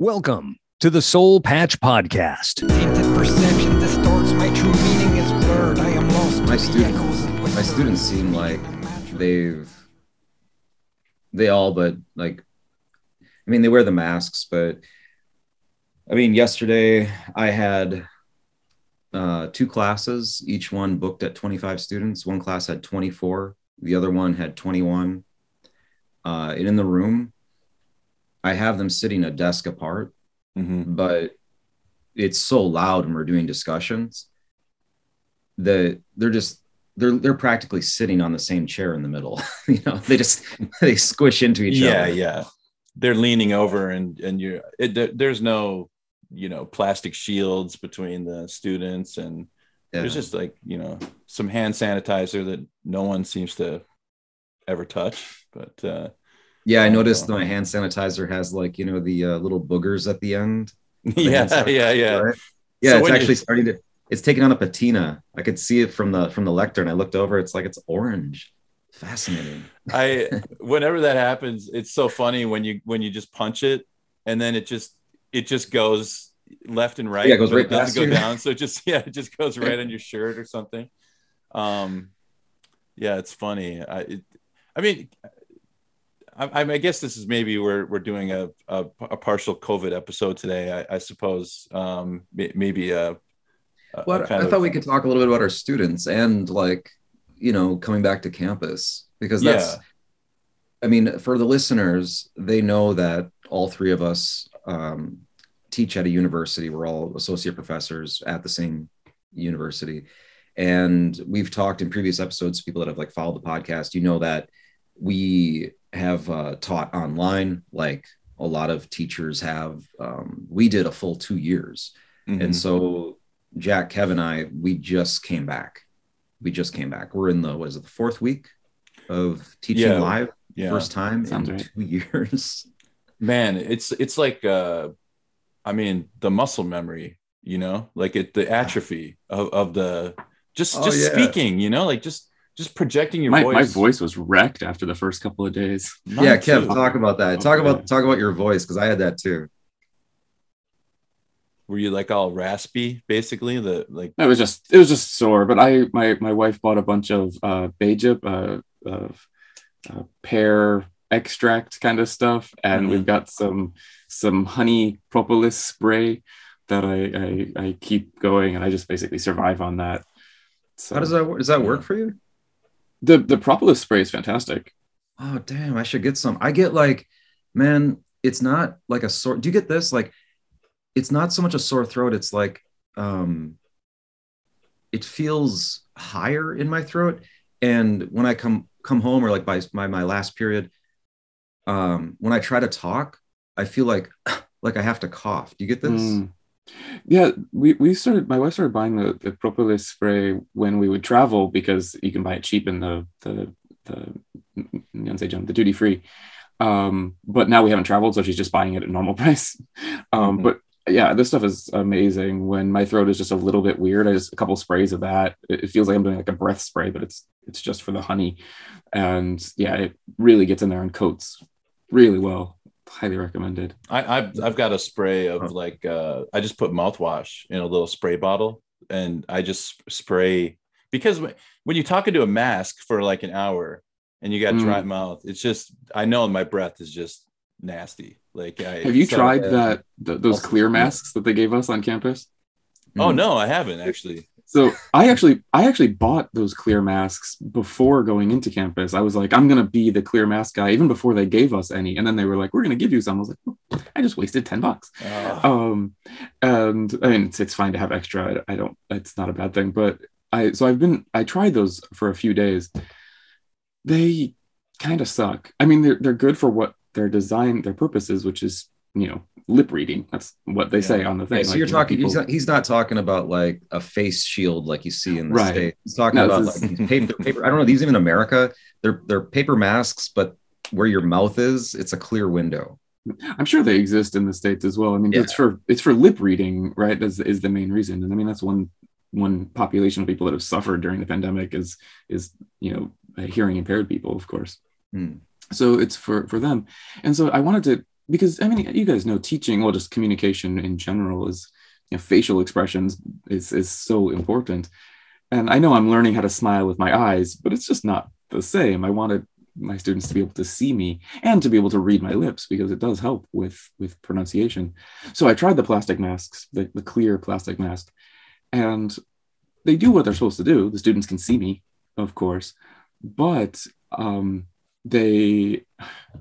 Welcome to the Seoul Patch Podcast. Tainted perception distorts my true meaning is blurred. I am lost. My to students- my students seem like they've they all but like i mean they wear the masks but i mean yesterday i had uh, two classes each one booked at 25 students one class had 24 the other one had 21 uh, and in the room i have them sitting a desk apart Mhm. but it's so loud when we're doing discussions that they're just they're they're practically sitting on the same chair in the middle you know they just they squish into each yeah other Yeah, yeah they're leaning over and and you're it, there, there's no you know plastic shields between the students and yeah. there's just like you know some hand sanitizer that no one seems to ever touch but uh yeah i noticed well. my hand sanitizer has like you know the uh, little boogers at the end yeah yeah yeah. right? yeah So it's when you- actually starting to it's taking on a patina. I could see it from the from the lectern. I looked over it's like it's orange. Fascinating. I whenever that happens it's so funny when you when you just punch it and then it just it just goes left and right Yeah, it goes right doesn't past go down. So it just yeah it just goes right on your shirt or something. Um yeah it's funny. I it, i mean I, I guess this is maybe we're we're doing a, a, a partial COVID episode today. I, I suppose um, maybe a, a Well, I of- thought we could talk a little bit about our students and like, you know, coming back to campus because that's, Yeah. I mean, for the listeners, they know that all three of us um, teach at a university. We're all associate professors at the same university. And we've talked in previous episodes, people that have like followed the podcast, you know that we have uh, taught online, like a lot of teachers have. Um, we did a full two years. Mhm. And so Jack, Kevin, and I, we just came back. We just came back. We're in the what is it, the fourth week of teaching Yeah. live, yeah. first time Sounds in right. two years. man it's it's like uh i mean the muscle memory you know like it the atrophy of, of the just Oh, just yeah. speaking you know like just just projecting your my, voice my voice was wrecked after the first couple of days. Mine yeah, Kev, too. talk about that. Talk Okay. about talk about your voice because I had that too. were you like all raspy basically the like It was just it was just sore. But I my my wife bought a bunch of uh Bajip, uh of uh, pear extract kind of stuff, and Mhm. we've got some some honey propolis spray that I, I I keep going, and I just basically survive on that. So How does that work? Does that work for you? The the propolis spray is fantastic. Oh damn, I should get some. I get like, man, it's not like a sore. Do you get this? Like, it's not so much a sore throat. It's like, um, it feels higher in my throat. And when I come come home or like by my my last period, um, when I try to talk, I feel like like I have to cough. Do you get this? Mm. Yeah, we, we started. My wife started buying the, the propolis spray when we would travel because you can buy it cheap in the the the the duty free. Um, but now we haven't traveled, so she's just buying it at normal price. Um, Mhm. But yeah, this stuff is amazing. When my throat is just a little bit weird, I just a couple sprays of that. It, it feels like I'm doing like a breath spray, but it's it's just for the honey, and yeah, it really gets in there and coats really well. Highly recommended. I, I've I've got a spray of Huh. like uh, I just put mouthwash in a little spray bottle and I just spray because when when you're talking to a mask for like an hour and you got Mm. dry mouth, it's just I know my breath is just nasty. Like I, Have you tried uh, that th- those clear masks that they gave us on campus? Oh Mm. no, I haven't actually. So I actually I actually bought those clear masks before going into campus. I was like, I'm gonna be the clear mask guy even before they gave us any. And then they were like, we're gonna give you some. I was like, "Oh, I just wasted 10 bucks. Um and I mean it's, it's fine to have extra. I, I don't it's not a bad thing. But I so I've been I tried those for a few days. They kind of suck. I mean they're they're good for what their design, their purpose is, which is, you know, lip reading. That's what they Yeah. say on the thing. Okay, so Like, you're you know, talking. people- He's not. He's not talking about like a face shield like you see in the Right. states. He's talking No, about like is- these paper, paper. I don't know. These even in America, they're they're paper masks, but where your mouth is, it's a clear window. I'm sure they exist in the states as well. I mean, Yeah. it's for it's for lip reading, right? Is is the main reason, and I mean that's one one population of people that have suffered during the pandemic is is you know hearing impaired people, of course. Hmm. So it's for for them, and so I wanted to because I mean, you guys know teaching, or just communication in general is, you know, facial expressions is is so important. And I know I'm learning how to smile with my eyes, but it's just not the same. I wanted my students to be able to see me and to be able to read my lips because it does help with with pronunciation. So I tried the plastic masks, the, the clear plastic mask, and they do what they're supposed to do. The students can see me, of course, but um, they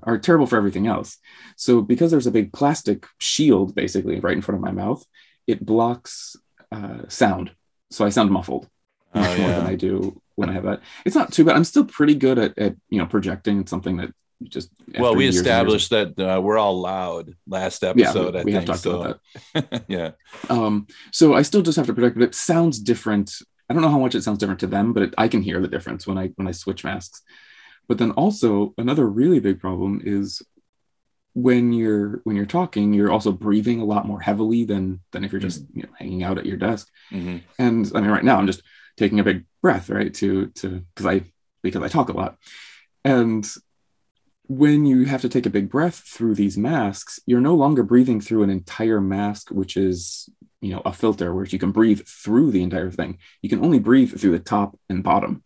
are terrible for everything else. So because there's a big plastic shield basically right in front of my mouth, it blocks uh, sound. So I sound muffled Oh, much more yeah. than I do when I have that. It's not too bad. I'm still pretty good at, at you know projecting. It's something that just well, we years and years- established that uh, we're all loud last Yeah, episode. we, I we have think talked about that. so. yeah, Um, so I still just have to project, but it sounds different. I don't know how much it sounds different to them, but it, I can hear the difference when I when I switch masks. But then also another really big problem is when you're when you're talking, you're also breathing a lot more heavily than than if you're just you know, hanging out at your desk. Mhm. And I mean, right now I'm just taking a big breath, right, to to because I because I talk a lot, and when you have to take a big breath through these masks, you're no longer breathing through an entire mask, which is you know a filter, where you can breathe through the entire thing. You can only breathe through the top and bottom.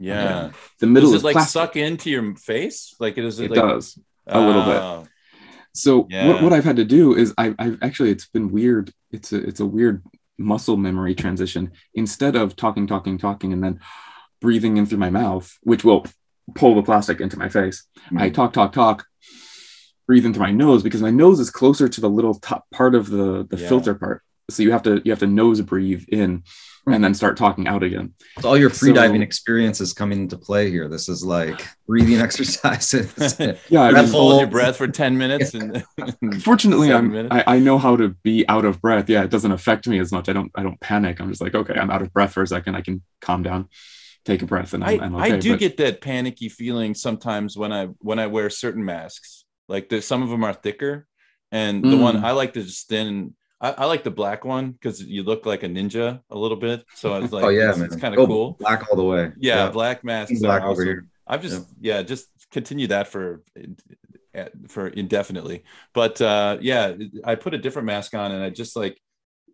Yeah. The middle Does is it like plastic. suck into your face? Like it is. It like, does. a little bit. Oh, So Yeah. what, what I've had to do is I, I've actually it's been weird. It's a it's a weird muscle memory transition. Instead of talking, talking, talking, and then breathing in through my mouth, which will pull the plastic into my face, I Mhm. talk, talk, talk, breathe in through my nose because my nose is closer to the little top part of the the Yeah. filter part. So you have to you have to nose breathe in and then start talking out again. So all your free diving So- experiences come into play here. This is like breathing exercises. Yeah, I Breath mean, hold your breath for ten minutes and. fortunately i'm minutes. I, I know how to be out of breath yeah it doesn't affect me as much i don't i don't panic i'm just like okay i'm out of breath for a second i can calm down take a breath and I, i'm, I'm okay I do but- get that panicky feeling sometimes when I when I wear certain masks. Like there's some of them are thicker, and the Mm. one I like to just thin. I, I like the black one because you look like a ninja a little bit. So I was like oh yeah, it's, kind of cool. Black all the way. Yeah, black masks. Black over awesome. here. I've just yeah. just continue that for for indefinitely. But uh yeah, I put a different mask on and I just like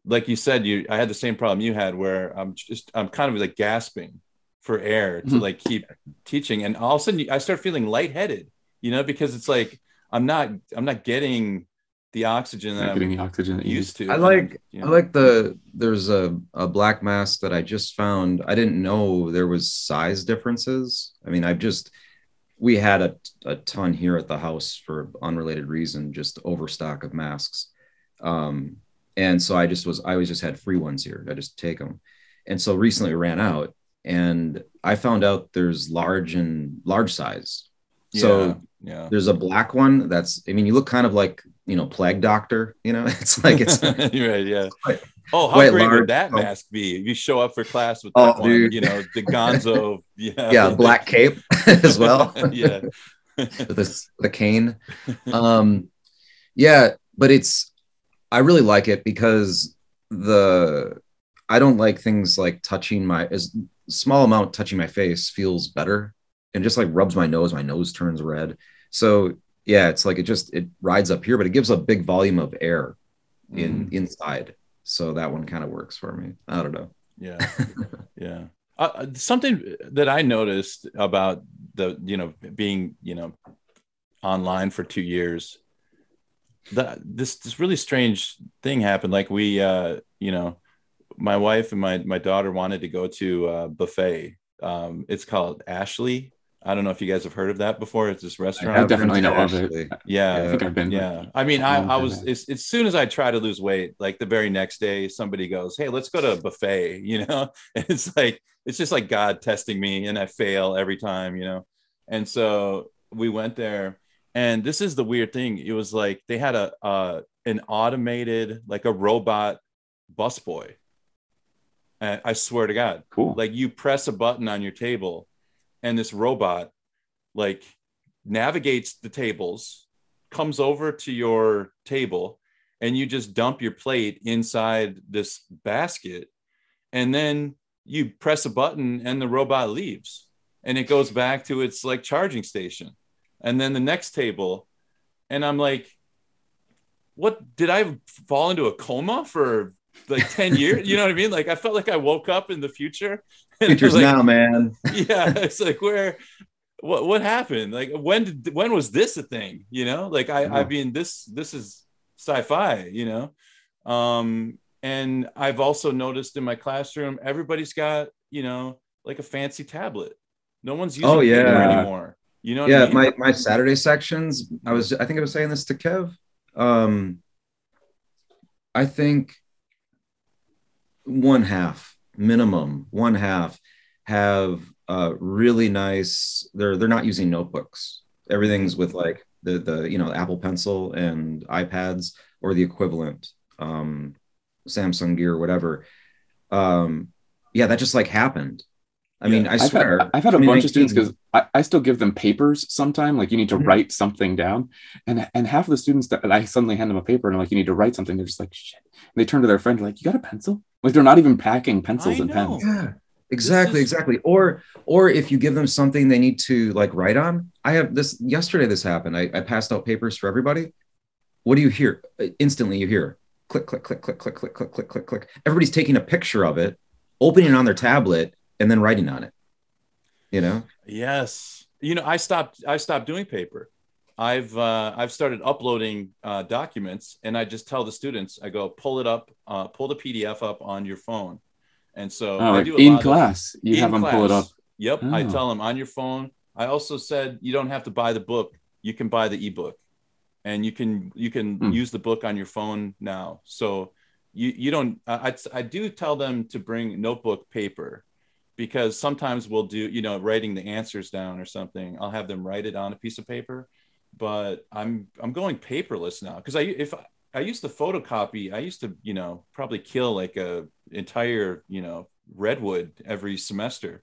like you said, you I had the same problem you had where I'm just I'm kind of like gasping for air to Mhm. like keep teaching and all of a sudden I start feeling lightheaded, you know, because it's like I'm not I'm not getting the oxygen that not getting I'm the oxygen that used to. I like- I'm, you I like the there's a, a black mask that I just found. I didn't know there was size differences. I mean, I've just we had a, a ton here at the house for unrelated reason, just overstock of masks. Um, and so I just was I always just had free ones here. I just take them. And so recently ran out and I found out there's large and large size. So yeah. there's a black one that's I mean, you look kind of like you know, plague doctor, you know, it's like it's right, yeah. quite- oh, how great large. would that Oh. mask be? You show up for class with Oh, that one, dude. you know, the Gonzo, yeah, yeah, black cape as well. yeah, this the cane. Um, yeah, but it's I really like it because the I don't like things like touching my as small amount touching my face feels better and just like rubs my nose. My nose turns red. So yeah, it's like it just it rides up here, but it gives a big volume of air in inside. So that one kind of works for me. I don't know. yeah, yeah. Uh, Uh, something that I noticed about the, you know, being, you know, online for two years, that this this really strange thing happened. Like we, uh, you know, my wife and my my daughter wanted to go to a buffet. Um, it's called Ashley. I don't know if you guys have heard of that before. It's this restaurant. I definitely know of it. Yeah, i think i've been yeah. I mean, I, I was as, as soon as I try to lose weight, like the very next day, somebody goes, Hey, let's go to a buffet, you know? And it's like, it's just like God testing me and I fail every time, you know? And so we went there and this is the weird thing. It was like they had a, uh, an automated, like a robot busboy. And I swear to God, cool like you press a button on your table and this robot like navigates the tables comes over to your table and you just dump your plate inside this basket and then you press a button and the robot leaves and it goes back to its like charging station and then the next table and i'm like what did I fall into a coma for like 10 years? You know what I mean? Like I felt like I woke up in the future. and Future's like, now, man. yeah, it's like where what what happened? Like when did when was this a thing? You know, like I I mean this this is sci-fi, you know. Um and I've also noticed in my classroom everybody's got, you know, like a fancy tablet. No one's using Oh, yeah. anymore. You know what yeah I mean? my my saturday sections i was i think i was saying this to kev um i think one half minimum one half have uh really nice they're they're not using notebooks everything's with like the the you know apple pencil and ipads or the equivalent um samsung gear or whatever um yeah that just like happened i mean Yeah. i I've swear had, I've had a bunch of students because I, I still give them papers sometime. Like you need to Mhm. write something down, and and half of the students that I suddenly hand them a paper and I'm like, you need to write something. They're just like, shit. And they turn to their friend like, you got a pencil? Like they're not even packing pencils I and know. pens. yeah exactly is- exactly or or if you give them something they need to like write on i have this yesterday this happened i, I passed out papers for everybody what do you hear instantly you hear click click click click click click click click click click everybody's taking a picture of it opening it on their tablet and then writing on it you know Yes. You know, I stopped I stopped doing paper. I've uh, I've started uploading uh, documents and I just tell the students, I go pull it up, uh, pull the PDF up on your phone. And so Oh, I like do a in lot of- class, you in have them pull it up. class. Yep. I Oh. tell them on your phone. I also said you don't have to buy the book. You can buy the ebook, and you can you can Hmm. use the book on your phone now. So you you don't. I I I do tell them to bring notebook paper because sometimes we'll do you know writing the answers down or something. I'll have them write it on a piece of paper, but I'm I'm going paperless now because I if I, I used to photocopy, I used to you know probably kill like a entire you know redwood every semester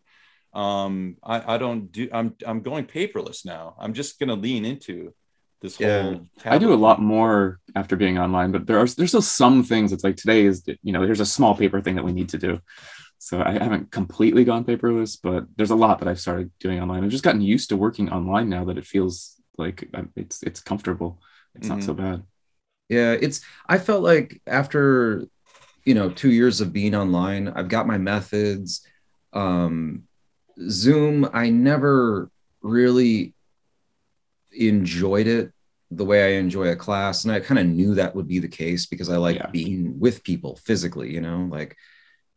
um i i don't do i'm i'm going paperless now i'm just gonna lean into this Yeah. whole I do a lot more after being online, but there are there's still some things. It's like today is you know there's a small paper thing that we need to do, so I haven't completely gone paperless, but there's a lot that I've started doing online. I've just gotten used to working online now that it feels like um, it's it's comfortable. It's not so bad. Yeah, it's I felt like after you know 2 years of being online, I've got my methods um Zoom I never really enjoyed it the way I enjoy a class and I kind of knew that would be the case because I like Yeah. being with people physically, you know, like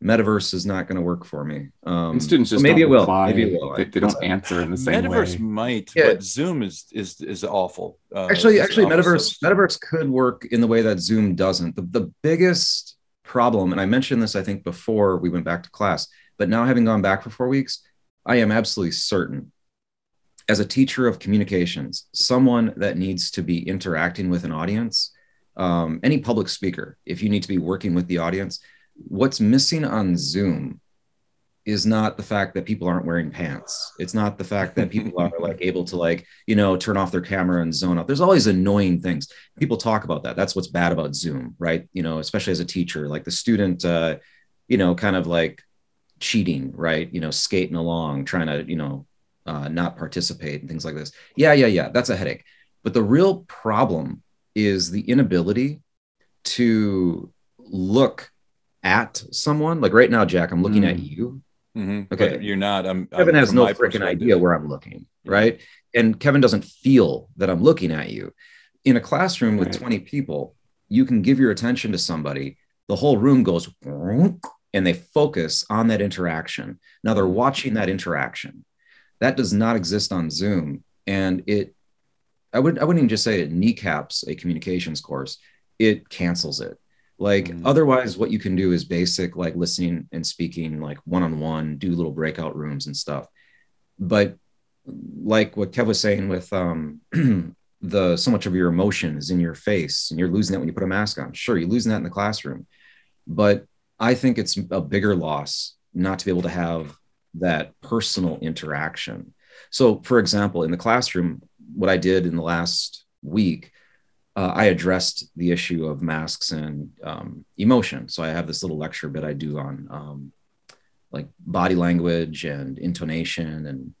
metaverse is not going to work for me. Um And students just maybe don't it will. Maybe it will. They, they don't answer in the same way. metaverse way. might Yeah. but zoom is is is awful uh, actually actually awful metaverse stuff. metaverse could work in the way that zoom doesn't the, the biggest problem and i mentioned this i think before we went back to class but now having gone back for four weeks i am absolutely certain as a teacher of communications someone that needs to be interacting with an audience um, any public speaker if you need to be working with the audience what's missing on zoom is not the fact that people aren't wearing pants. It's not the fact that people are like able to like, you know, turn off their camera and zone out. There's always annoying things. People talk about that. That's what's bad about Zoom, right? You know, especially as a teacher, like the student uh, you know, kind of like cheating, right? You know, skating along, trying to, you know, uh, not participate and things like this. Yeah, yeah, yeah. That's a headache. But the real problem is the inability to look at someone. Like right now, Jack, I'm looking Mm. at you Mhm. Okay. But you're not i'm Kevin I'm- has no freaking idea where I'm looking, right? And Kevin doesn't feel that I'm looking at you. In a classroom with Right. 20 people, you can give your attention to somebody, the whole room goes and they focus on that interaction. Now they're watching that interaction. That does not exist on Zoom. And it, I would I wouldn't even just say it kneecaps a communications course, it cancels it. Like Mm. otherwise, what you can do is basic like listening and speaking, like one on one, do little breakout rooms and stuff. But like what Kev was saying with um, the so much of your emotion is in your face, and you're losing that when you put a mask on. Sure, you're losing that in the classroom, but I think it's a bigger loss not to be able to have that personal interaction. So, for example, in the classroom, what I did in the last week uh, I addressed the issue of masks and um, emotion. So I have this little lecture bit I do on um, like body language and intonation, and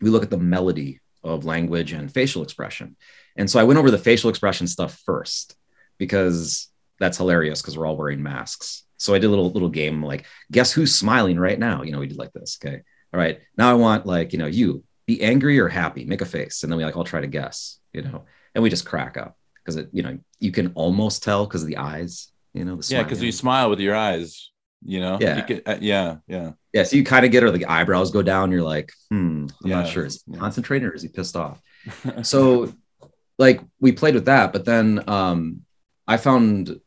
we look at the melody of language and facial expression. And so I went over the facial expression stuff first because that's hilarious because we're all wearing masks. So I did a little little game like guess who's smiling right now. You know, we did like this. Okay. All right. Now I want like, you know, you be angry or happy, make a face. And then we like all try to guess, you know, and we just crack up because it, you know, you can almost tell because of the eyes, you know, the Yeah, because you smile with your eyes. You know. Yeah. You could, uh, yeah. Yeah. yeah, so you kind of get her the eyebrows go down. You're like, hmm, I'm Yeah, not sure. Is he yeah. concentrating or is he pissed off? so like we played with that but then um i found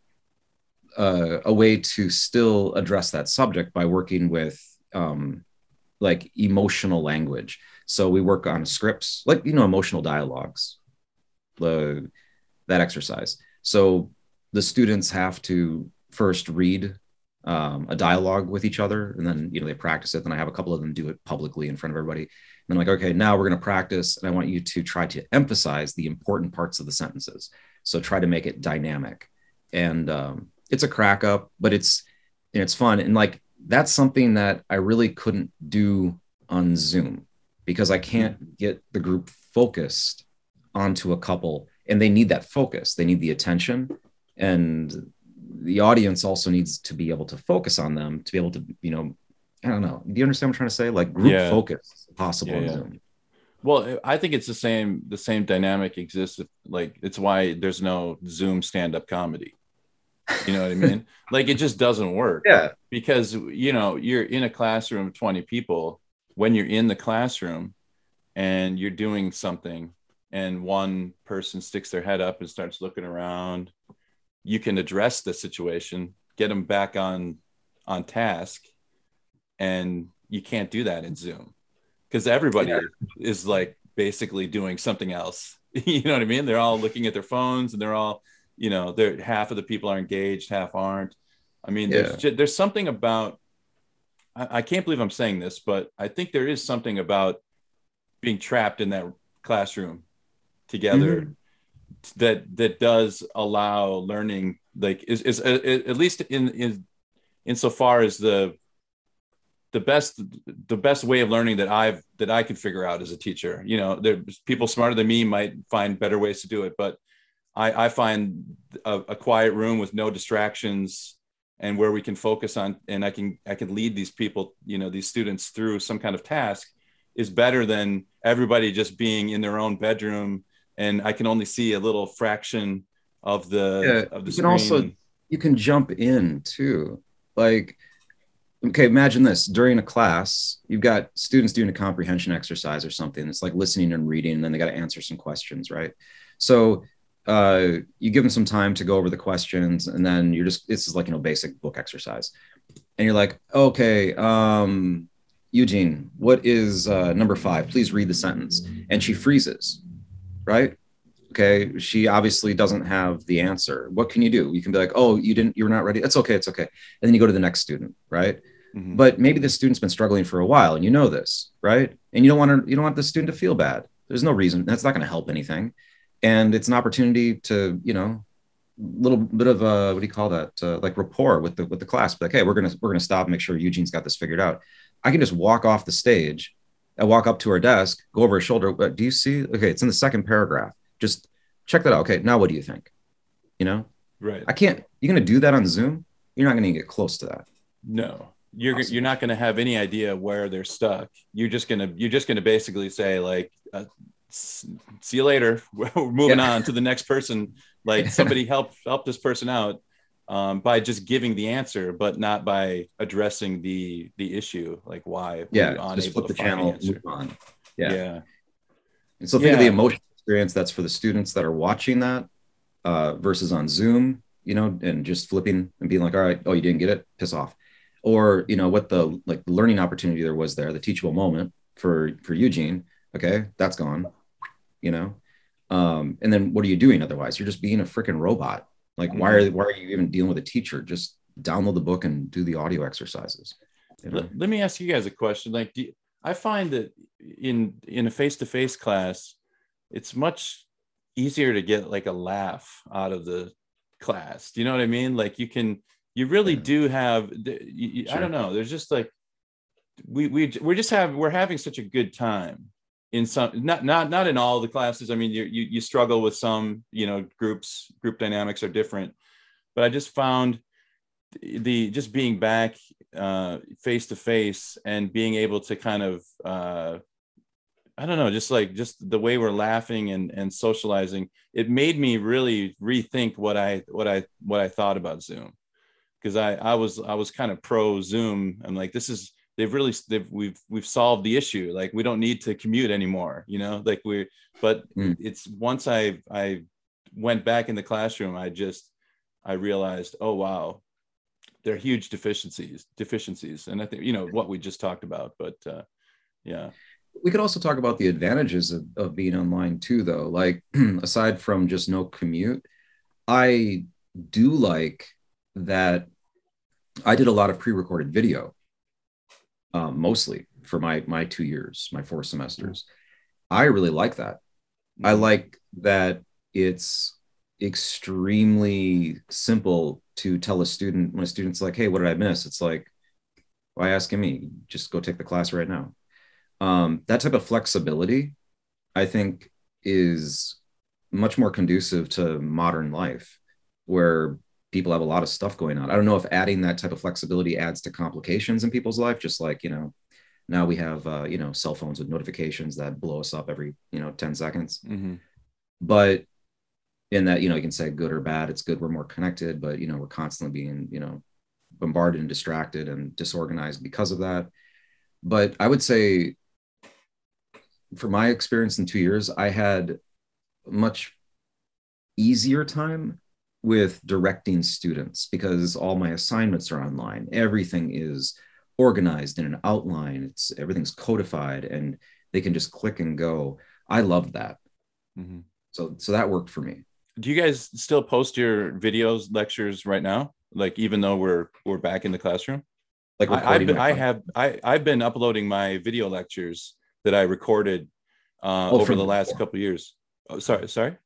uh, a way to still address that subject by working with um like emotional language so we work on scripts like you know emotional dialogues the that exercise. So the students have to first read um, a dialogue with each other and then you know they practice it. Then i have a couple of them do it publicly in front of everybody. And I'm like, okay, now we're going to practice, and I want you to try to emphasize the important parts of the sentences. So try to make it dynamic, and um, it's a crack up, but it's and it's fun, and like that's something that I really couldn't do on Zoom because I can't get the group focused onto a couple, and they need that focus, they need the attention, and the audience also needs to be able to focus on them to be able to, you know, I don't know. Do you understand what I'm trying to say? Like group Yeah. focus possible Yeah, in yeah. Zoom. Well, I think it's the same. The same dynamic exists. If, like it's why there's no Zoom stand-up comedy. You know what I mean? like it just doesn't work. Yeah. because you know you're in a classroom of 20 people when you're in the classroom and you're doing something and one person sticks their head up and starts looking around you can address the situation get them back on on task and you can't do that in zoom because everybody Yeah. is like basically doing something else you know what i mean they're all looking at their phones and they're all you know they're half of the people are engaged half aren't i mean there's Yeah. ju- there's something about I, I can't believe i'm saying this but i think there is something about being trapped in that classroom together Mm-hmm. that that does allow learning like is, is uh, at least in in insofar as the the best the best way of learning that i've that i could figure out as a teacher you know there's people smarter than me might find better ways to do it but i i find a, a quiet room with no distractions and where we can focus on and i can i can lead these people you know these students through some kind of task is better than everybody just being in their own bedroom and i can only see a little fraction of the Yeah, of the you can also- You can jump in too. Like, okay, imagine this during a class, you've got students doing a comprehension exercise or something. It's like listening and reading, and then they got to answer some questions, right? So uh, you give them some time to go over the questions, and then you're just, this is like, you know, basic book exercise. And you're like, okay, um, Eugene, what is uh, number five? Please read the sentence. And she freezes, right? okay she obviously doesn't have the answer. What can you do? You can be like oh you didn't you're not ready. That's okay it's okay. And then you go to the next student right? Mhm. but maybe the student's been struggling for a while and you know this right? And you don't want to you don't want the student to feel bad. There's no reason that's not going to help anything. And it's an opportunity to you know a little bit of uh what do you call that uh, like rapport with the with the class. Like hey we're gonna we're gonna stop and make sure eugene's got this figured out. I can just walk off the stage i walk up to her desk go over her shoulder but do you see okay it's in the second paragraph just check that out okay now what do you think you know right i can't you're gonna do that on zoom you're not gonna get close to that No, you're Awesome. you're not going to have any idea where they're stuck. You're just gonna you're just gonna basically say like, uh, "See you later. We're moving Yeah. on to the next person." Like somebody help help this person out um, by just giving the answer, but not by addressing the the issue. Like why? yeah just flip the channel move on yeah. yeah. And so think of the emotional experience that's for the students that are watching that uh, versus on Zoom, you know, and just flipping and being like, all right, oh, you didn't get it, piss off. Or, you know, what the like the learning opportunity there was there, the teachable moment for for Eugene. Okay, that's gone, you know. Um, and then what are you doing otherwise? You're just being a freaking robot. Like, why mm-hmm. are why are you even dealing with a teacher? Just download the book and do the audio exercises. You know? let, let me ask you guys a question like do you- i find that in in a face-to-face class it's much easier to get like a laugh out of the class do you know what i mean like you can you really Yeah. do have you, you- i don't know there's just like we we we're just have we're having such a good time in some not not not in all the classes. I mean you you, you struggle with some you know groups group dynamics are different. But i just found the just being back uh face to face and being able to kind of uh i don't know just like just the way we're laughing and and socializing it made me really rethink what i what i what i thought about zoom. Because i i was i was kind of pro zoom. I'm like this is they've really they've we've we've solved the issue. Like we don't need to commute anymore you know? Like we but Mm. it's once i i went back in the classroom i just i realized oh wow there are huge deficiencies deficiencies. And i think you know what we just talked about but uh yeah. We could also talk about the advantages of, of being online too though. Like aside from just no commute i do like that i did a lot of pre-recorded video um, mostly for my my two years my four semesters. I really like that. I like that it's extremely simple to tell a student when a student's like hey what did i miss? It's like why asking me? Just go take the class right now. Um, that type of flexibility i think is much more conducive to modern life where people have a lot of stuff going on. I don't know if adding that type of flexibility adds to complications in people's life just like you know now we have uh, you know cell phones with notifications that blow us up every you know 10 seconds. Hmm but in that you know you can say good or bad it's good we're more connected but you know we're constantly being you know bombarded and distracted and disorganized because of that. But i would say for my experience in two years i had much easier time with directing students because all my assignments are online. Everything is organized in an outline. It's everything's codified and they can just click and go. I loved that. Hmm so so that worked for me. Do you guys still post your videos lectures right now? Like even though we're we're back in the classroom? Like I, I've been, I have I I've been uploading my video lectures that I recorded uh, Oh, over the last before. couple of years. Oh, sorry, sorry.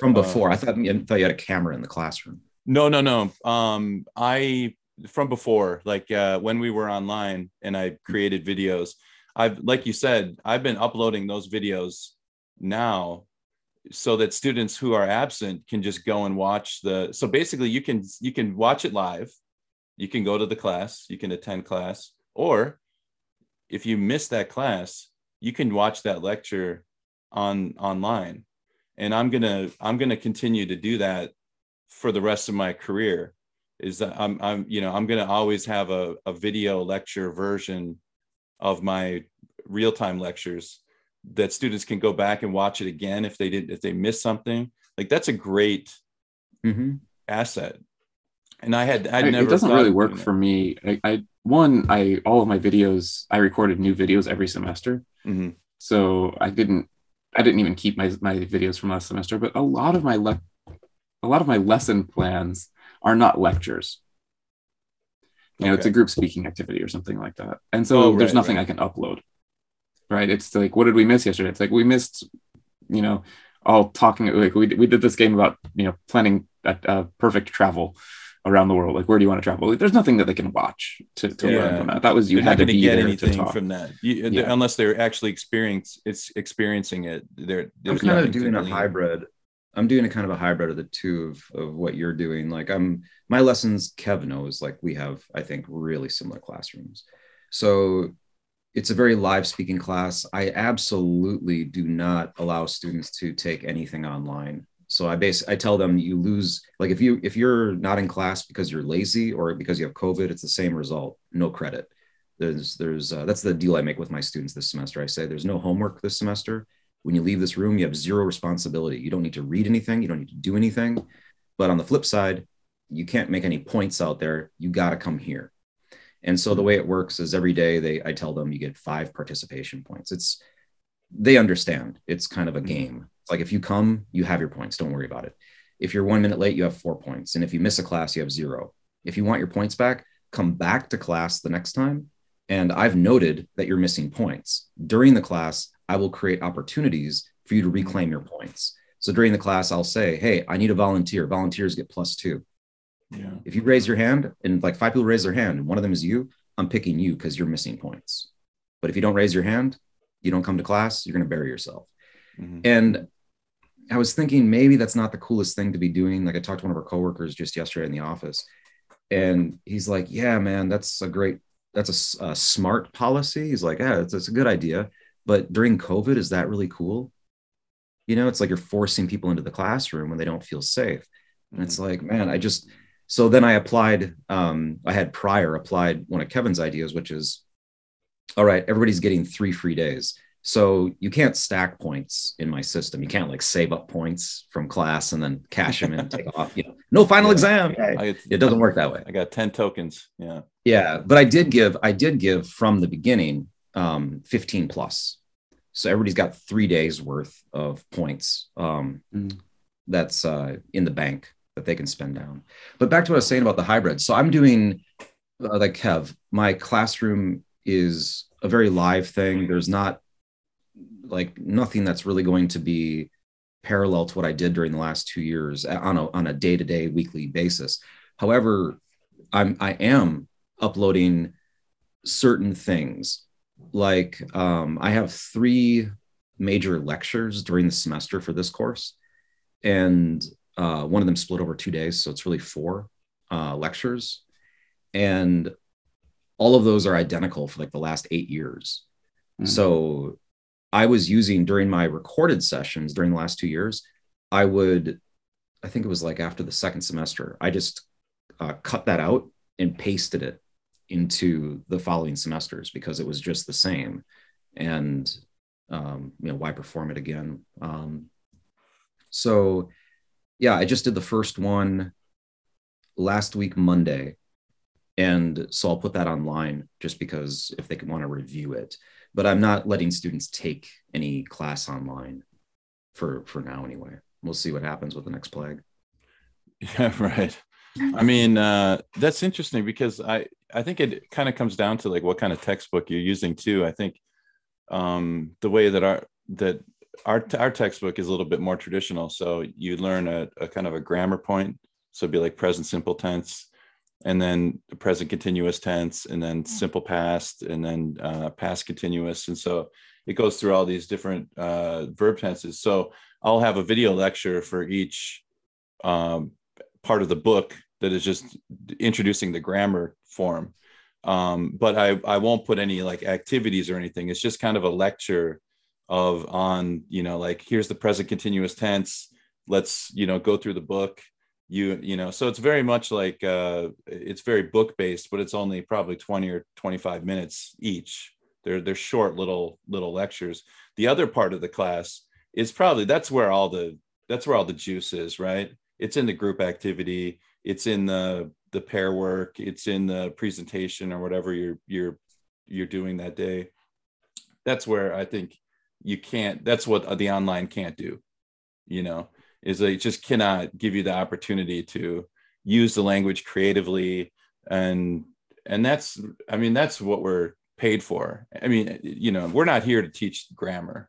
From uh, before. I thought I thought you had a camera in the classroom. No, no, no. Um, I from before, like uh, when we were online and I created videos. I've like you said, I've been uploading those videos now so that students who are absent can just go and watch the so basically you can you can watch it live you can go to the class you can attend class or if you miss that class you can watch that lecture on online and i'm gonna i'm gonna continue to do that for the rest of my career is that i'm i'm you know i'm gonna always have a, a video lecture version of my real-time lectures that students can go back and watch it again if they did if they missed something like that's a great Mm-hmm. asset and i had i never it doesn't really work for me. I, I one, I all of my videos, I recorded new videos every semester. Mhm. so I didn't, I didn't even keep my my videos from last semester. But a lot of my le- a lot of my lesson plans are not lectures. You know, it's a group speaking activity or something like that, and so Oh, there's nothing right. I can upload. Right? It's like, what did we miss yesterday? It's like we missed, you know, all talking like we we did this game about you know planning a, a perfect travel around the world. Like, where do you want to travel? Like, there's nothing that they can watch to, to learn from that. That was you They're had not to going to be get there to anything talk. from that you, uh, Yeah. unless they're actually experience it's experiencing it they're I'm kind of doing a hybrid. I'm doing a kind of a hybrid of the two of, of what you're doing. Like I'm my lessons, Kev knows, like we have, I think, really similar classrooms. So it's a very live speaking class. I absolutely do not allow students to take anything online. So I base I tell them you lose like if you if you're not in class because you're lazy or because you have COVID, it's the same result. No credit. There's there's uh, that's the deal I make with my students this semester. I say there's no homework this semester. When you leave this room, you have zero responsibility. You don't need to read anything. You don't need to do anything. But on the flip side, you can't make any points out there. You got to come here. And so the way it works is every day they I tell them you get five participation points. It's they understand. It's kind of a game. Like if you come, you have your points. Don't worry about it. If you're one minute late, you have four points. And if you miss a class, you have zero. If you want your points back, come back to class the next time. And I've noted that you're missing points. During the class, I will create opportunities for you to reclaim your points. So during the class, I'll say, Hey, I need a volunteer. Volunteers get plus two. yeah If you raise your hand and like five people raise their hand and one of them is you, I'm picking you because you're missing points. But if you don't raise your hand, you don't come to class, you're going to bury yourself. Mhm. And I was thinking maybe that's not the coolest thing to be doing. Like I talked to one of our coworkers just yesterday in the office, and he's like, "Yeah, man, that's a great, that's a smart policy." He's like, "Yeah, it's, it's a good idea, but during COVID, is that really cool?" You know, it's like you're forcing people into the classroom when they don't feel safe, and it's like, man, I just. So then I applied. Um, I had prior applied one of Kevin's ideas, which is, all right, everybody's getting three free days. So you can't stack points in my system. You can't like save up points from class and then cash them in and take off. You know, no final Yeah. exam. Yay. I, It doesn't work that way. I got 10 tokens. Yeah. Yeah, but I did give I did give from the beginning um 15 plus. So everybody's got 3 days worth of points um Mm. that's uh in the bank that they can spend down. But back to what I was saying about the hybrid. So I'm doing uh, like Kev, my classroom is a very live thing. There's not like nothing that's really going to be parallel to what I did during the last 2 years on a on a day-to-day weekly basis. However, I'm I am uploading certain things like um, i have three major lectures during the semester for this course and uh, one of them split over two days so it's really four uh, lectures and all of those are identical for like the last eight years Mhm. so i was using during my recorded sessions during the last two years i would i think it was like after the second semester i just uh, cut that out and pasted it into the following semesters because it was just the same. And um, you know why perform it again? Um, so yeah i just did the first one last week monday. And so i'll put that online just because if they want to review it but i'm not letting students take any class online for for now anyway we'll see what happens with the next plague Yeah, right. I mean, uh, that's interesting because I I think it kind of comes down to like what kind of textbook you're using too. I think um, the way that our that our our textbook is a little bit more traditional. So you learn a, a kind of a grammar point. So it'd be like present simple tense, and then the present continuous tense, and then simple past, and then uh, past continuous. And so it goes through all these different uh, verb tenses. So I'll have a video lecture for each um, part of the book that is just introducing the grammar form. Um, but I, I won't put any like activities or anything. It's just kind of a lecture of on, you know, like here's the present continuous tense. Let's, you know, go through the book. You, you know, so it's very much like uh, it's very book based, but it's only probably 20 or 25 minutes each. They're they're short little little lectures. The other part of the class is probably that's where all the that's where all the juice is, right? It's in the group activity, it's in the the pair work, it's in the presentation or whatever you're you're you're doing that day. That's where I think you can't. That's what the online can't do. You know, is they just cannot give you the opportunity to use the language creatively and and that's i mean that's what we're paid for i mean you know we're not here to teach grammar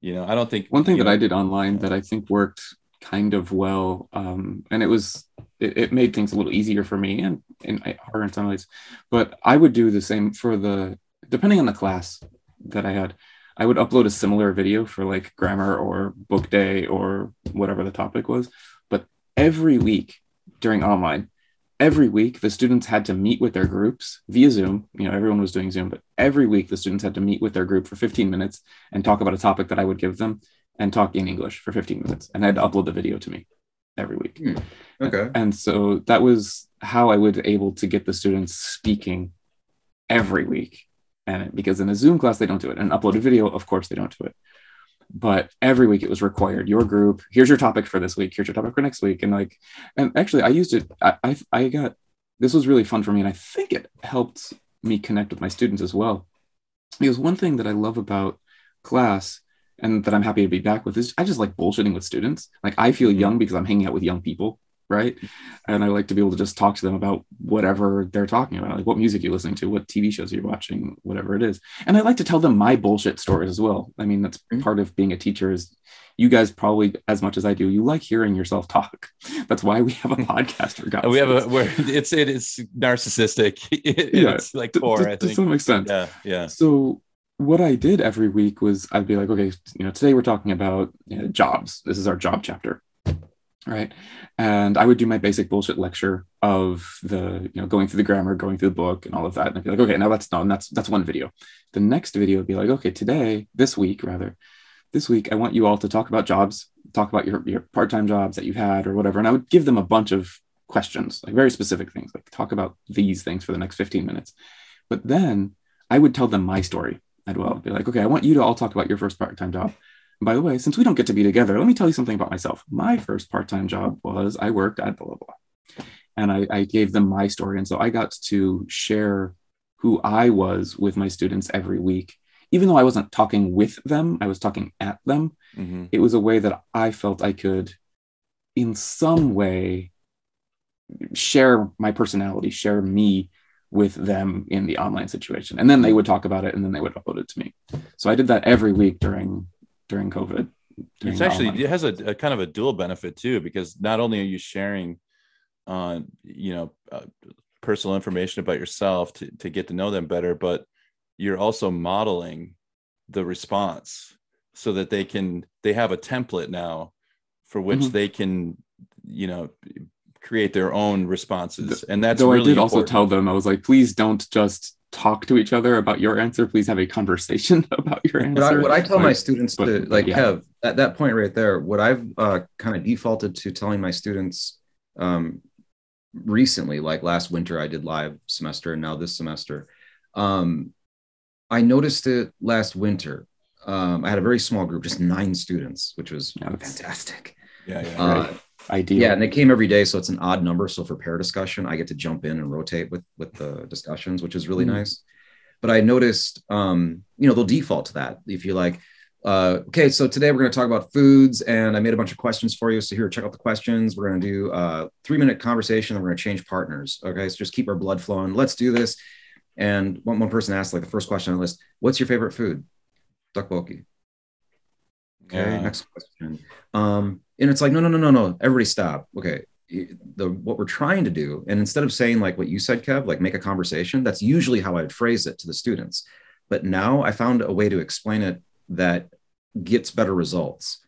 you know i don't think one thing that know, I did online that I think worked kind of well, um, and it was it, it made things a little easier for me and, and harder in some ways. But I would do the same for the depending on the class that I had. I would upload a similar video for like grammar or book day or whatever the topic was. But every week during online, every week the students had to meet with their groups via Zoom. You know, everyone was doing Zoom, but every week the students had to meet with their group for 15 minutes and talk about a topic that I would give them and talk in English for 15 minutes. And I had to upload the video to me every week. Hmm. okay And so that was how I was able to get the students speaking every week. And because in a Zoom class, they don't do it. And uploaded video, of course, they don't do it. But every week it was required. Your group, here's your topic for this week. Here's your topic for next week. And like, and actually, I used it. I, I, I got this was really fun for me. And I think it helped me connect with my students as well. Because one thing that I love about class and that I'm happy to be back with is I just like bullshitting with students. Like I feel Mm-hmm. young because I'm hanging out with young people, right? And I like to be able to just talk to them about whatever they're talking about, like what music you're listening to, what TV shows you're watching, whatever it is. And I like to tell them my bullshit stories as well. I mean, that's Mhm. part of being a teacher is you guys probably as much as I do, you like hearing yourself talk. That's why we have a podcast for we have a where it's it is narcissistic It- Yeah, it's like To- core to, i to some extent. yeah yeah So what I did every week was I'd be like, okay, you know, today we're talking about you know, jobs. This is our job chapter, right? And I would do my basic bullshit lecture of the, you know, going through the grammar, going through the book, and all of that. And I'd be like, okay, now that's done. That's that's one video. The next video would be like, okay, today, this week rather, this week I want you all to talk about jobs, talk about your your part time jobs that you've had or whatever. And I would give them a bunch of questions, like very specific things, like talk about these things for the next 15 minutes. But then I would tell them my story as well. Be like, okay, I want you to all talk about your first part time job. By the way, since we don't get to be together, let me tell you something about myself. My first part time job was I worked at blah, blah, blah. And I, I gave them my story. And so I got to share who I was with my students every week. Even though I wasn't talking with them, I was talking at them. Mm-hmm. It was a way that I felt I could, in some way, share my personality, share me with them in the online situation. And then they would talk about it and then they would upload it to me. So I did that every week during during COVID. during it's actually online. it has a, a kind of a dual benefit too because not only are you sharing uh you know uh, personal information about yourself to, to get to know them better but you're also modeling the response so that they can they have a template now for which Mhm. they can you know create their own responses and that's Though really I did also tell them, I was like, please don't just talk to each other about your answer. Please have a conversation about your answer. What I, what I tell my students but- to like yeah. have at that point right there, what I've uh, kind of defaulted to telling my students um, recently, like last winter, I did live semester, and now this semester, um, I noticed it last winter. Um, I had a very small group, just nine students, which was Yeah, fantastic. yeah yeah Uh, Right. Ideal. yeah, and they came every day, so it's an odd number. So for pair discussion, I get to jump in and rotate with with the discussions, which is really Mhm. nice. But I noticed, um, you know, they'll default to that. If you like, uh, okay, so today we're going to talk about foods, and I made a bunch of questions for you. So here, check out the questions. We're going to do a three minute conversation, and we're going to change partners. Okay, so just keep our blood flowing. Let's do this. And one, one person asked, like the first question on the list, "What's your favorite food?" Tteokbokki. Okay, Yeah. next question. Um, and it's like, no, no, no, no, no. Everybody stop. Okay. The what we're trying to do, and instead of saying like what you said, Kev, like make a conversation, that's usually how I would phrase it to the students. But now I found a way to explain it that gets better results.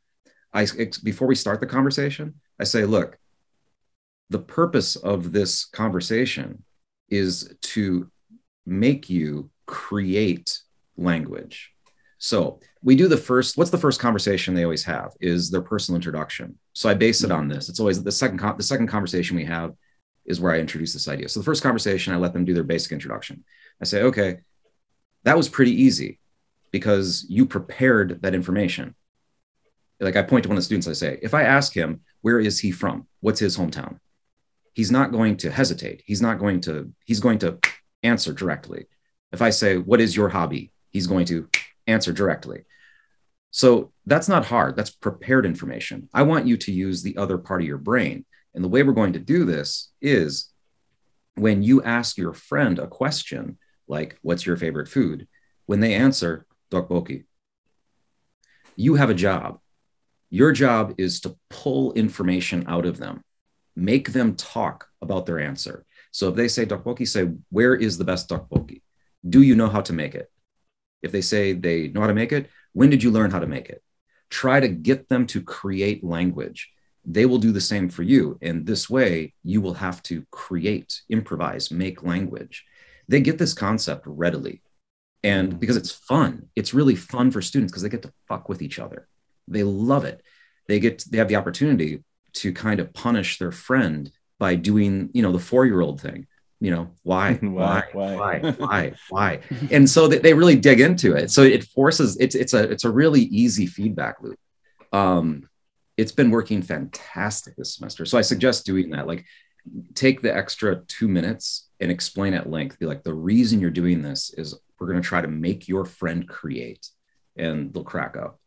I before we start the conversation, I say, look, the purpose of this conversation is to make you create language. So we do the first, what's the first conversation they always have is their personal introduction. So I base it mm-hmm. on this. It's always the second, the second conversation we have is where I introduce this idea. So the first conversation, I let them do their basic introduction. I say, okay, that was pretty easy because you prepared that information. Like I point to one of the students, I say, if I ask him, where is he from? What's his hometown? He's not going to hesitate. He's not going to, he's going to answer directly. If I say, what is your hobby? He's going to answer directly. So that's not hard. That's prepared information. I want you to use the other part of your brain. And the way we're going to do this is when you ask your friend a question like, What's your favorite food? When they answer, Tteokbokki, you have a job. Your job is to pull information out of them, make them talk about their answer. So if they say tteokbokki, say, Where is the best tteokbokki? Do you know how to make it? If they say they know how to make it, when did you learn how to make it? Try to get them to create language. They will do the same for you. And this way, you will have to create, improvise, make language. They get this concept readily. And because it's fun, it's really fun for students because they get to fuck with each other. They love it. They get, they have the opportunity to kind of punish their friend by doing, you know, the four year old thing. You know, why, why, Why? why, Why? why, and so they, they really dig into it. So it forces it's it's a it's a really easy feedback loop. Um it's been working fantastic this semester. So i suggest doing that. Like take the extra two minutes and explain at length be like the reason you're doing this is we're going to try to make your friend create and they'll crack up.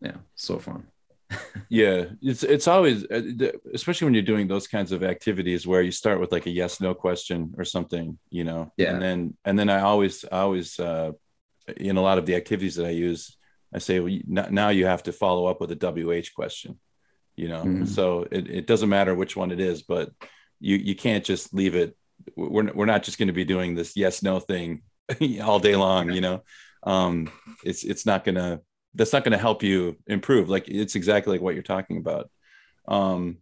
Yeah so fun yeah it's it's always uh, especially when you're doing those kinds of activities where you start with like a yes no question or something you know Yeah. and then and then i always I always uh in a lot of the activities that i use i say well, you- now you have to follow up with a wh question you know Mhm. so it, it doesn't matter which one it is but you you can't just leave it we're, we're not just going to be doing this yes no thing all day long you know um, it's it's not gonna that's not gonna help you improve. Like it's exactly like what you're talking about. Um,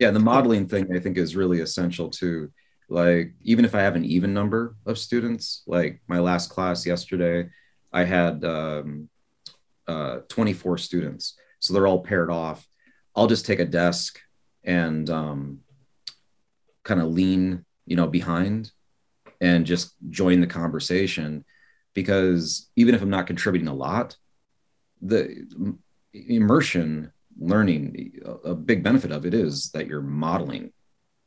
yeah, the modeling thing I think is really essential too. Like even if I have an even number of students, like my last class yesterday, I had um, uh, 24 students, so they're all paired off. I'll just take a desk and um, kind of lean, you know, behind and just join the conversation because even if I'm not contributing a lot, the immersion learning, a big benefit of it is that you're modeling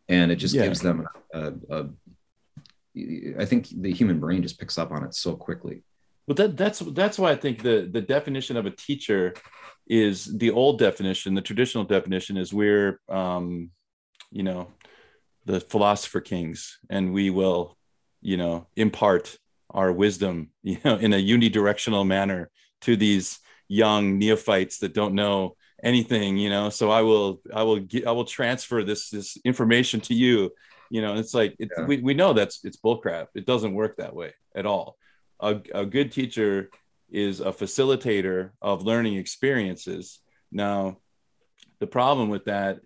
and it just yeah. gives them a, a, I think the human brain just picks up on it so quickly. Well, that, that's that's why I think the the definition of a teacher is the old definition. The traditional definition is we're, um, you know, the philosopher kings, and we will you know impart our wisdom you know in a unidirectional manner to these young neophytes that don't know anything you know? So i will i will get, i will transfer this this information to you you know? It's like it's, yeah. we, we know that's it's bullcrap. It doesn't work that way at all. A, a good teacher is a facilitator of learning experiences. Now the problem with that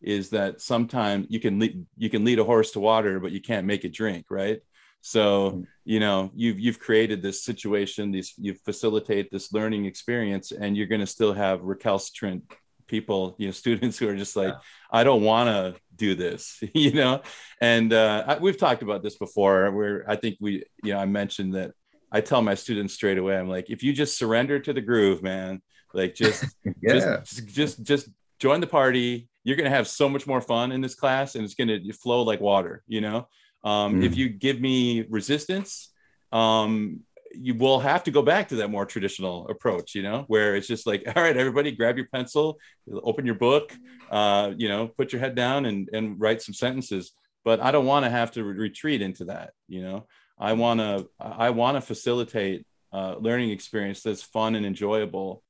is that sometimes you can lead, you can lead a horse to water but you can't make it drink right so you know you've you've created this situation these you facilitate this learning experience and you're going to still have recalcitrant people you know students who are just like yeah. i don't want to do this you know and uh, I, we've talked about this before where i think we you know i mentioned that i tell my students straight away i'm like if you just surrender to the groove man like just yeah. just just just join the party you're going to have so much more fun in this class and it's going to flow like water you know um, mm. If you give me resistance, um, you will have to go back to that more traditional approach, you know, where it's just like, all right, everybody, grab your pencil, open your book, uh, you know, put your head down and and write some sentences. But I don't want to have to re- retreat into that, you know. I want to I want to facilitate uh, learning experience that's fun and enjoyable,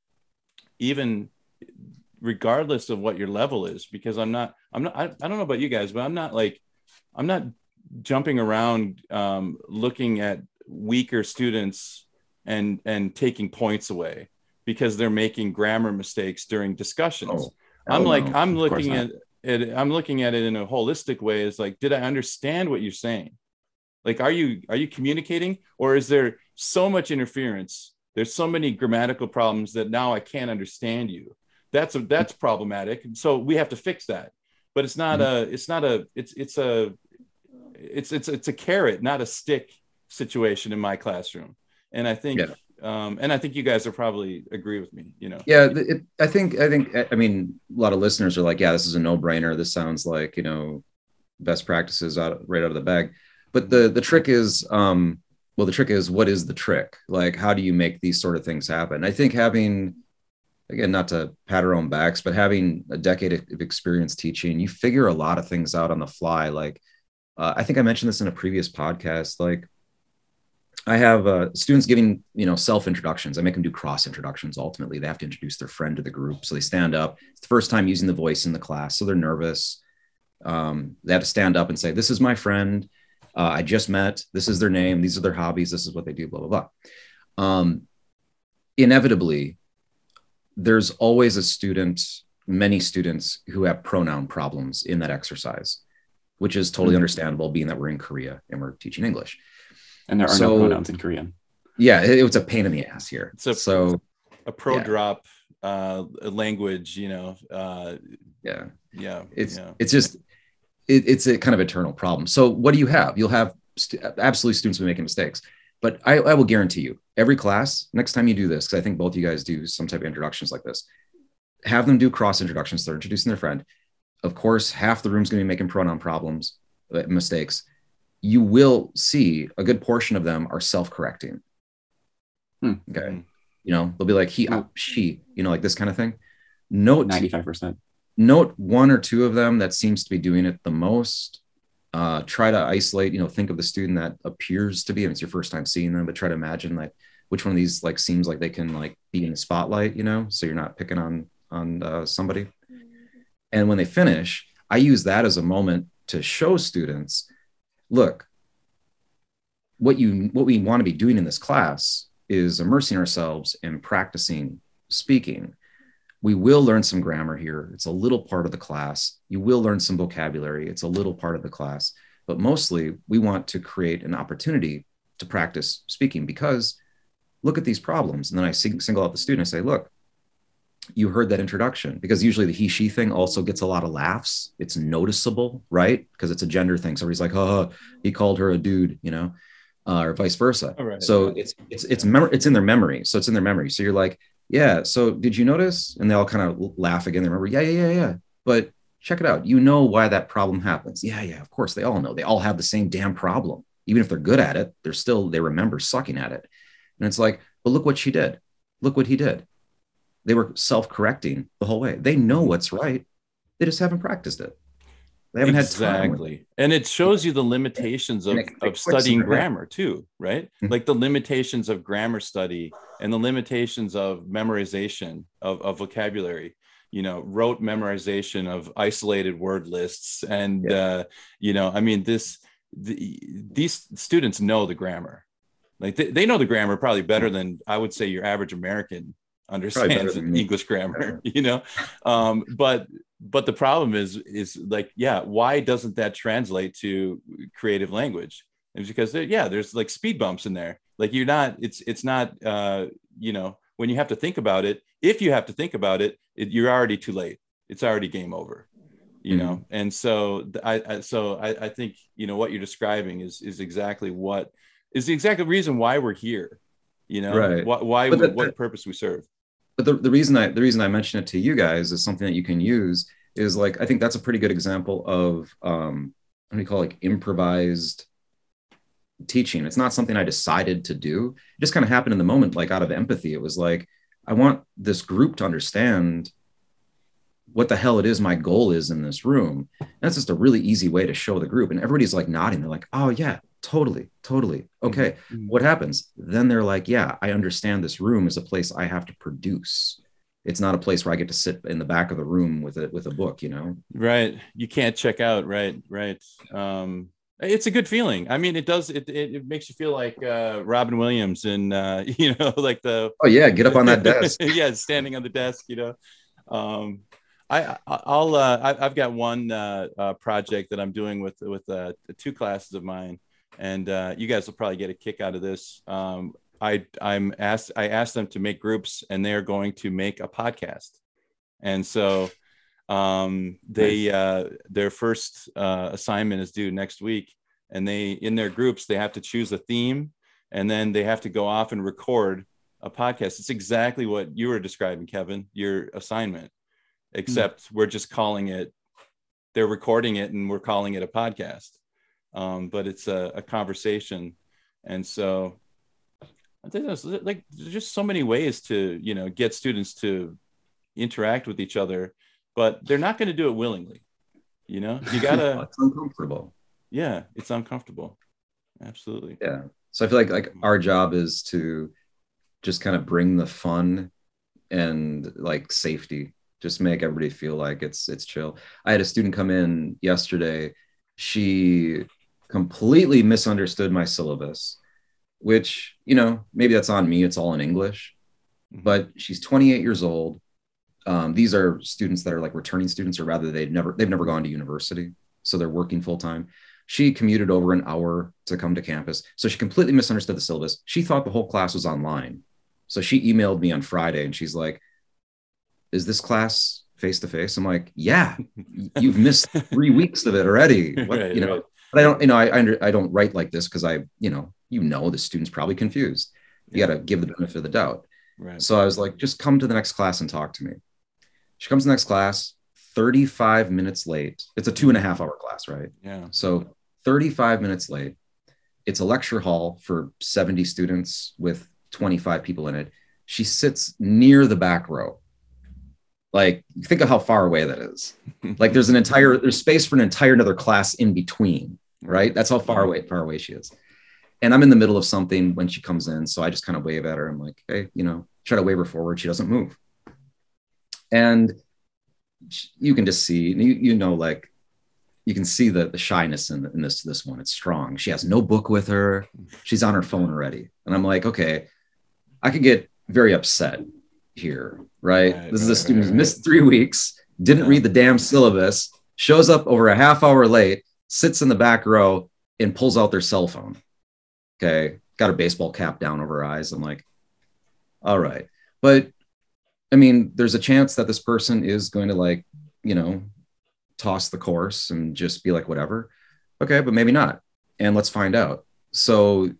even regardless of what your level is. Because I'm not I'm not I, I don't know about you guys, but I'm not like I'm not jumping around um, looking at weaker students and and taking points away because they're making grammar mistakes during discussions. Oh, i'm like i'm looking at it i'm looking at it in a holistic way. Is like did i understand what you're saying? Like are you are you communicating or is there so much interference? There's so many grammatical problems that now i can't understand you. That's a, that's problematic. So we have to fix that. But it's not mm-hmm. a it's not a it's it's a it's it's it's a carrot, not a stick situation in my classroom. And I think yeah. um, and I think you guys will probably agree with me, you know. Yeah, it, I think I think I mean a lot of listeners are like, yeah, this is a no-brainer. This sounds like, you know, best practices out right out of the bag. But the the trick is um well the trick is what is the trick? Like how do you make these sort of things happen? I think having again not to pat our own backs but having a decade of experience teaching you figure a lot of things out on the fly like uh, I think I mentioned this in a previous podcast. Like, I have uh, students giving you know self introductions. I make them do cross introductions. Ultimately, they have to introduce their friend to the group. So they stand up. It's the first time using the voice in the class, so they're nervous. Um, they have to stand up and say, "This is my friend. Uh, I just met. This is their name. These are their hobbies. This is what they do." Blah blah blah. Um, inevitably, there's always a student, many students who have pronoun problems in that exercise which is totally mm-hmm. understandable being that we're in Korea and we're teaching English. And there are so, no pronouns in Korean. Yeah, it, it, was a pain in the ass here. It's a, so a pro yeah. drop uh, language, you know. Uh, yeah, yeah, it's yeah. it's just it, it's a kind of eternal problem. So what do you have? You'll have st- absolutely students will be making mistakes, but I, I will guarantee you, every class next time you do this, because I think both you guys do some type of introductions like this, have them do cross introductions. They're introducing their friend of course, half the room's going to be making pronoun problems, uh, mistakes. You will see a good portion of them are self-correcting. Hmm. Okay. You know, they'll be like he, uh, she, you know, like this kind of thing. Note 95%. Note one or two of them that seems to be doing it the most. Uh, try to isolate, you know, think of the student that appears to be, I mean, it's your first time seeing them, but try to imagine like which one of these like seems like they can like be in the spotlight, you know, so you're not picking on on uh, somebody. And when they finish, I use that as a moment to show students, look, what you what we want to be doing in this class is immersing ourselves in practicing speaking. We will learn some grammar here. It's a little part of the class. You will learn some vocabulary. It's a little part of the class. But mostly, we want to create an opportunity to practice speaking because look at these problems. And then I sing, single out the student. and say, look, you heard that introduction because usually the he she thing also gets a lot of laughs. It's noticeable right? Because it's a gender thing. Somebody's he's like oh he called her a dude you know uh, or vice versa. Right. so it's it's it's mem- it's in their memory. So it's in their memory. So you're like yeah so did you notice? And they all kind of laugh again. They remember yeah yeah yeah yeah. But check it out. You know why that problem happens. Yeah yeah of course they all know. They all have the same damn problem. Even if they're good at it they're still they remember sucking at it. And it's like but look what she did. Look what he did they were self-correcting the whole way. They know what's right. They just haven't practiced it. They haven't exactly. had time. Exactly. And it shows you the limitations of, of studying grammar too, right? Mm-hmm. Like the limitations of grammar study and the limitations of memorization of, of vocabulary you know rote memorization of isolated word lists and yeah. uh, you know i mean this the, these students know the grammar like they, they know the grammar probably better than i would say your average american understands English grammar, you know. Um, but but the problem is is like, yeah, why doesn't that translate to creative language? It's because there, yeah, there's like speed bumps in there. Like you're not, it's it's not, uh, you know, when you have to think about it. If you have to think about it, it you're already too late. It's already game over. You mm-hmm. know, and so I, I so I, I think you know what you're describing is is exactly what is the exact reason why we're here you know right. why, why the, what purpose we serve but the, the reason I the reason I mention it to you guys is something that you can use is like I think that's a pretty good example of um what do you call it, like improvised teaching. It's not something I decided to do. It just kind of happened in the moment, like out of empathy. It was like, I want this group to understand what the hell it is my goal is in this room. And that's just a really easy way to show the group. And everybody's like nodding. They're like, oh yeah, totally totally. Okay mm-hmm. what happens? Then they're like yeah i understand this room is a place i have to produce. It's not a place where i get to sit in the back of the room with it with a book you know? Right. You can't check out right right. Um it's a good feeling. I mean it does it, it, it makes you feel like uh robin williams and uh you know like the oh yeah get up on that desk. Yeah standing on the desk you know? Um I I'll uh, I've got one uh, uh, project that I'm doing with with uh, two classes of mine, and uh, you guys will probably get a kick out of this. Um, I I'm asked I asked them to make groups, and they are going to make a podcast, and so um, they uh, their first uh, assignment is due next week, and they in their groups they have to choose a theme, and then they have to go off and record a podcast. It's exactly what you were describing, Kevin. Your assignment, except mm-hmm. we're just calling it. They're recording it, and we're calling it a podcast um, but it's a, a, conversation. And so I think there's like there's just so many ways to you know get students to interact with each other, but they're not going to do it willingly. You know, you gotta. it's uncomfortable. Yeah, it's uncomfortable. Absolutely. Yeah. So I feel like like our job is to just kind of bring the fun and like safety just make everybody feel like it's it's chill i had a student come in yesterday she completely misunderstood my syllabus, which, you know, maybe that's on me. It's all in English, mm-hmm. but she's 28 years old. Um, these are students that are like returning students, or rather, they've never they've never gone to university, so they're working full time. She commuted over an hour to come to campus, so she completely misunderstood the syllabus. She thought the whole class was online, so she emailed me on Friday, and she's like, "Is this class face to face?" I'm like, "Yeah, you've missed three weeks of it already. What, right, you know." Right but I don't, you know, I I, under, I don't write like this because I, you know, you know, the student's probably confused. You yeah. got to give the benefit of the doubt. Right. So I was like, just come to the next class and talk to me. She comes to the next class, 35 minutes late. It's a two and a half hour class, right? Yeah. So 35 minutes late. It's a lecture hall for 70 students with 25 people in it. She sits near the back row. Like, think of how far away that is. like, there's an entire, there's space for an entire another class in between right? That's how far mm-hmm. away far away she is. And I'm in the middle of something when she comes in, so I just kind of wave at her. I'm like, hey, you know, try to wave her forward. She doesn't move, and you can just see, you, you know, like you can see the the shyness in, in this this one. It's strong. She has no book with her. She's on her phone already, and I'm like, okay, I could get very upset here, right? Right, this is a student right, who's missed three weeks, didn't Yeah. read the damn syllabus, shows up over a half hour late, sits in the back row, and pulls out their cell phone. Okay, got a baseball cap down over her eyes. I'm like, all right, but I mean, there's a chance that this person is going to like, you know, toss the course and just be like, whatever. Okay, but maybe not. And let's find out. So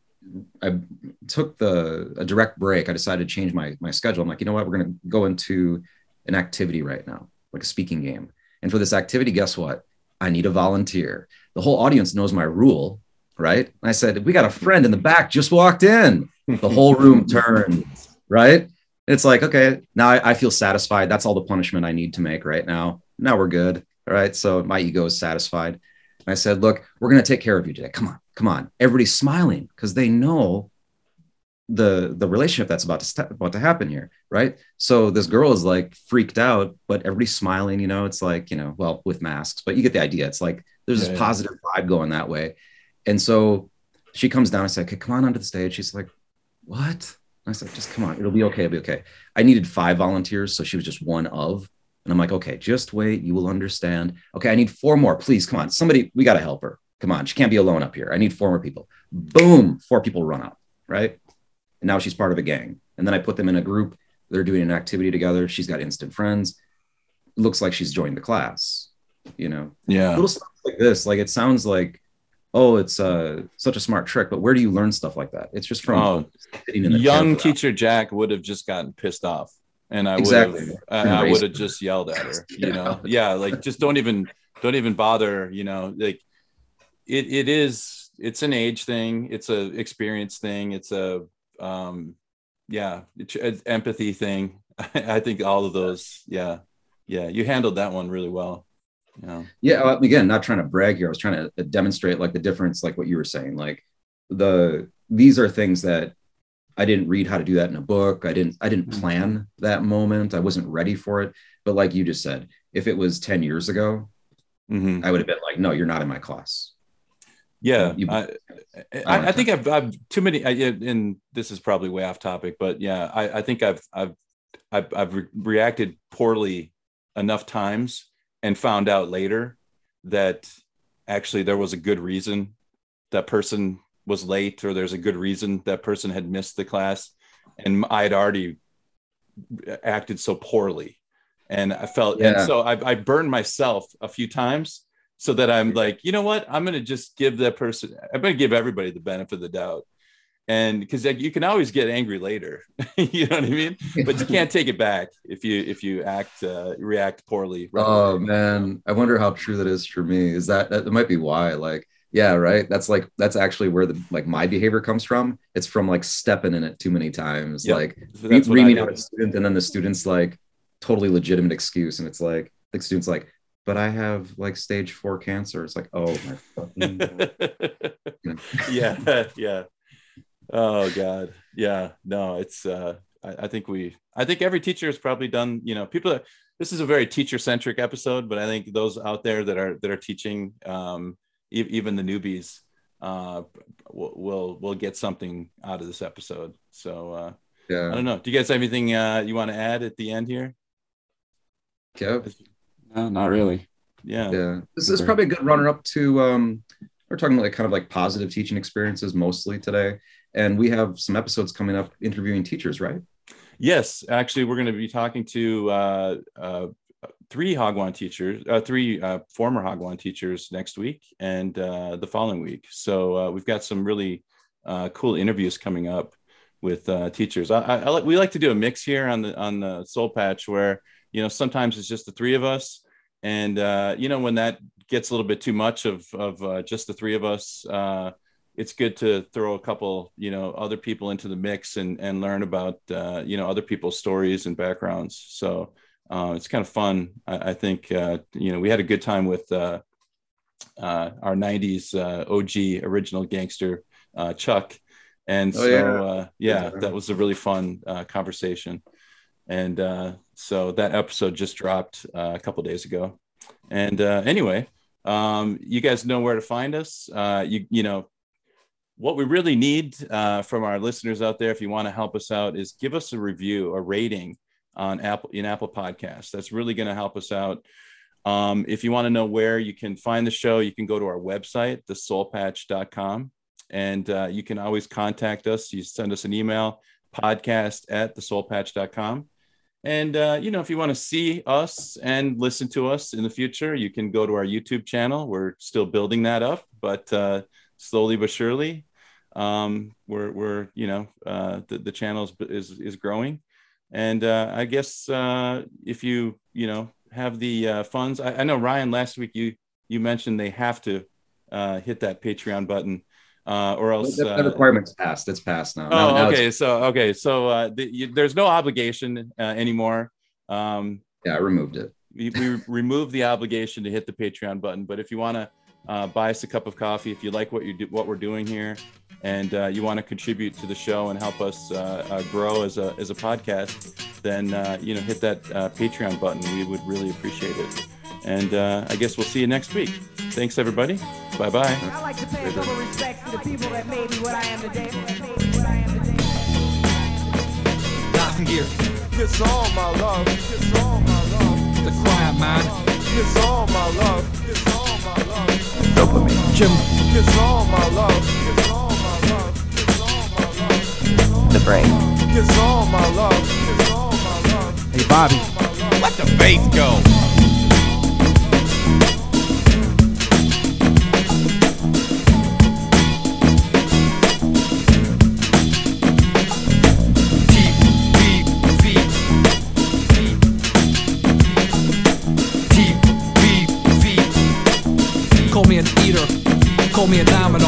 I took the a direct break. I decided to change my my schedule. I'm like, you know what? We're gonna go into an activity right now, like a speaking game. And for this activity, guess what? I need a volunteer. The whole audience knows my rule, right? And I said, we got a friend in the back just walked in. The whole room turned, right? It's like, okay, now I, I feel satisfied. That's all the punishment I need to make right now. Now we're good. All right. So my ego is satisfied. And I said, look, we're going to take care of you today. Come on, come on. Everybody's smiling because they know the the relationship that's about to st- about to happen here, right? So this girl is like freaked out, but everybody's smiling. You know, it's like you know, well, with masks, but you get the idea. It's like there's Yeah, this yeah. positive vibe going that way, and so she comes down. I said, "Okay, come on onto the stage." She's like, "What?" I said, "Just come on. It'll be okay. It'll be okay." I needed five volunteers, so she was just one of. And I'm like, "Okay, just wait. You will understand." Okay, I need four more. Please, come on. Somebody, we got to help her. Come on, she can't be alone up here. I need four more people. Boom, four people run up, right? And now she's part of a gang. And then I put them in a group. They're doing an activity together. She's got instant friends. looks like she's joined the class. You know, Yeah. little stuff like this. Like it sounds like, oh, it's uh, such a smart trick. But where do you learn stuff like that? It's just from Oh, sitting in the young teacher Jack would have just gotten pissed off, and I would have I, I would have just yelled at her. You know, yeah, like just don't even don't even bother. You know, like it it is it's an age thing, it's a experience thing, it's a um yeah, it's empathy thing. I think all of those, yeah, yeah, you handled that one really well. yeah Yeah, again, not trying to brag here. I was trying to demonstrate like the difference, like what you were saying. Like the these are things that I didn't read how to do that in a book. I didn't I didn't plan that moment. I wasn't ready for it. But like you just said, if it was 10 years ago, Mhm. I would have been like, no, you're not in my class. Yeah, You- I, I, I think I've, I've too many, I, and this is probably way off topic, but yeah, I, I think I've, I've, I've, I've re- reacted poorly enough times and found out later that actually there was a good reason that person was late, or there's a good reason that person had missed the class, and I had already acted so poorly, and I felt, and so I, I burned myself a few times so that I'm like, you know what? I'm going to just give that person, I'm going to give everybody the benefit of the doubt. And because you can always get angry later, you know what I mean? But you can't take it back if you if you act uh, react poorly. right Oh away. man, I wonder how true that is for me. Is that that might be why? Like, yeah, right. That's like that's actually where the like my behavior comes from. It's from like stepping in it too many times. Yep. Like So that's reaming out a student, and then the student's like totally legitimate excuse, and it's like the student's like, but I have like stage four cancer. It's like, oh my fucking yeah, yeah. Oh God, yeah. No, it's. uh I, I think we. I think every teacher has probably done. You know, people. Are, this is a very teacher centric episode, but I think those out there that are that are teaching, um, e- even the newbies, uh, will will will get something out of this episode. So uh, yeah. I don't know. Do you guys have anything uh, you want to add at the end here? Kev? No, not really. Yeah. Yeah. This is probably a good runner up to um we're talking like kind of like positive teaching experiences mostly today. And we have some episodes coming up interviewing teachers, right? Yes, actually, we're going to be talking to uh, uh, three Hagwon teachers, uh, three uh, former Hagwon teachers next week and uh, the following week. So uh, we've got some really uh, cool interviews coming up with uh, teachers. I, I, I like, we like to do a mix here on the on the Seoul Patch where you know sometimes it's just the three of us, and uh, you know when that gets a little bit too much of of uh, just the three of us. Uh, it's good to throw a couple, you know, other people into the mix and and learn about, uh, you know, other people's stories and backgrounds. So uh, it's kind of fun. I, I think, uh, you know, we had a good time with uh, uh, our '90s uh, OG original gangster uh, Chuck, and Oh, so yeah. uh, yeah, that was a really fun uh, conversation. And uh, so that episode just dropped uh, a couple days ago. And uh, anyway, um, you guys know where to find us. Uh, you you know, what we really need uh, from our listeners out there, if you want to help us out, is give us a review, a rating on Apple in Apple Podcasts. That's really going to help us out. Um, if you want to know where you can find the show, you can go to our website, theseoulpatch.com, and uh, you can always contact us. You send us an email, podcast at theseoulpatch.com. And, uh, you know, if you want to see us and listen to us in the future, you can go to our YouTube channel. We're still building that up, but uh, slowly but surely, um, we're, we're, you know, uh, the, the channel is, is, growing. And uh, I guess uh, if you, you know, have the uh, funds, I, I know Ryan, last week you, you mentioned they have to uh, hit that Patreon button uh, or else the, uh, requirement's passed. It's passed now. Oh, Now- now okay. So okay, so uh, the, you, there's no obligation uh, anymore. Um, yeah, I removed it. we, we remove the obligation to hit the Patreon button. But if you want to uh, buy us a cup of coffee, if you like what you do, what we're doing here, and uh, you want to contribute to the show and help us uh, uh, grow as a as a podcast, then uh, you know hit that uh, Patreon button. We would really appreciate it. And uh, I guess we'll see you next week. Thanks, everybody. Bye bye. I like to pay double respect to the people that made me what I am today. What I am today. Nothing gear. It's all my love. It's all my love. The quiet man. It's all my love. Dopamine. Jim. It's all my love. It's all my love. It's all my love. It's all The brain. It's all my love. It's all my love. Hey, Bobby. Let the bass go. Call me a. Dominant.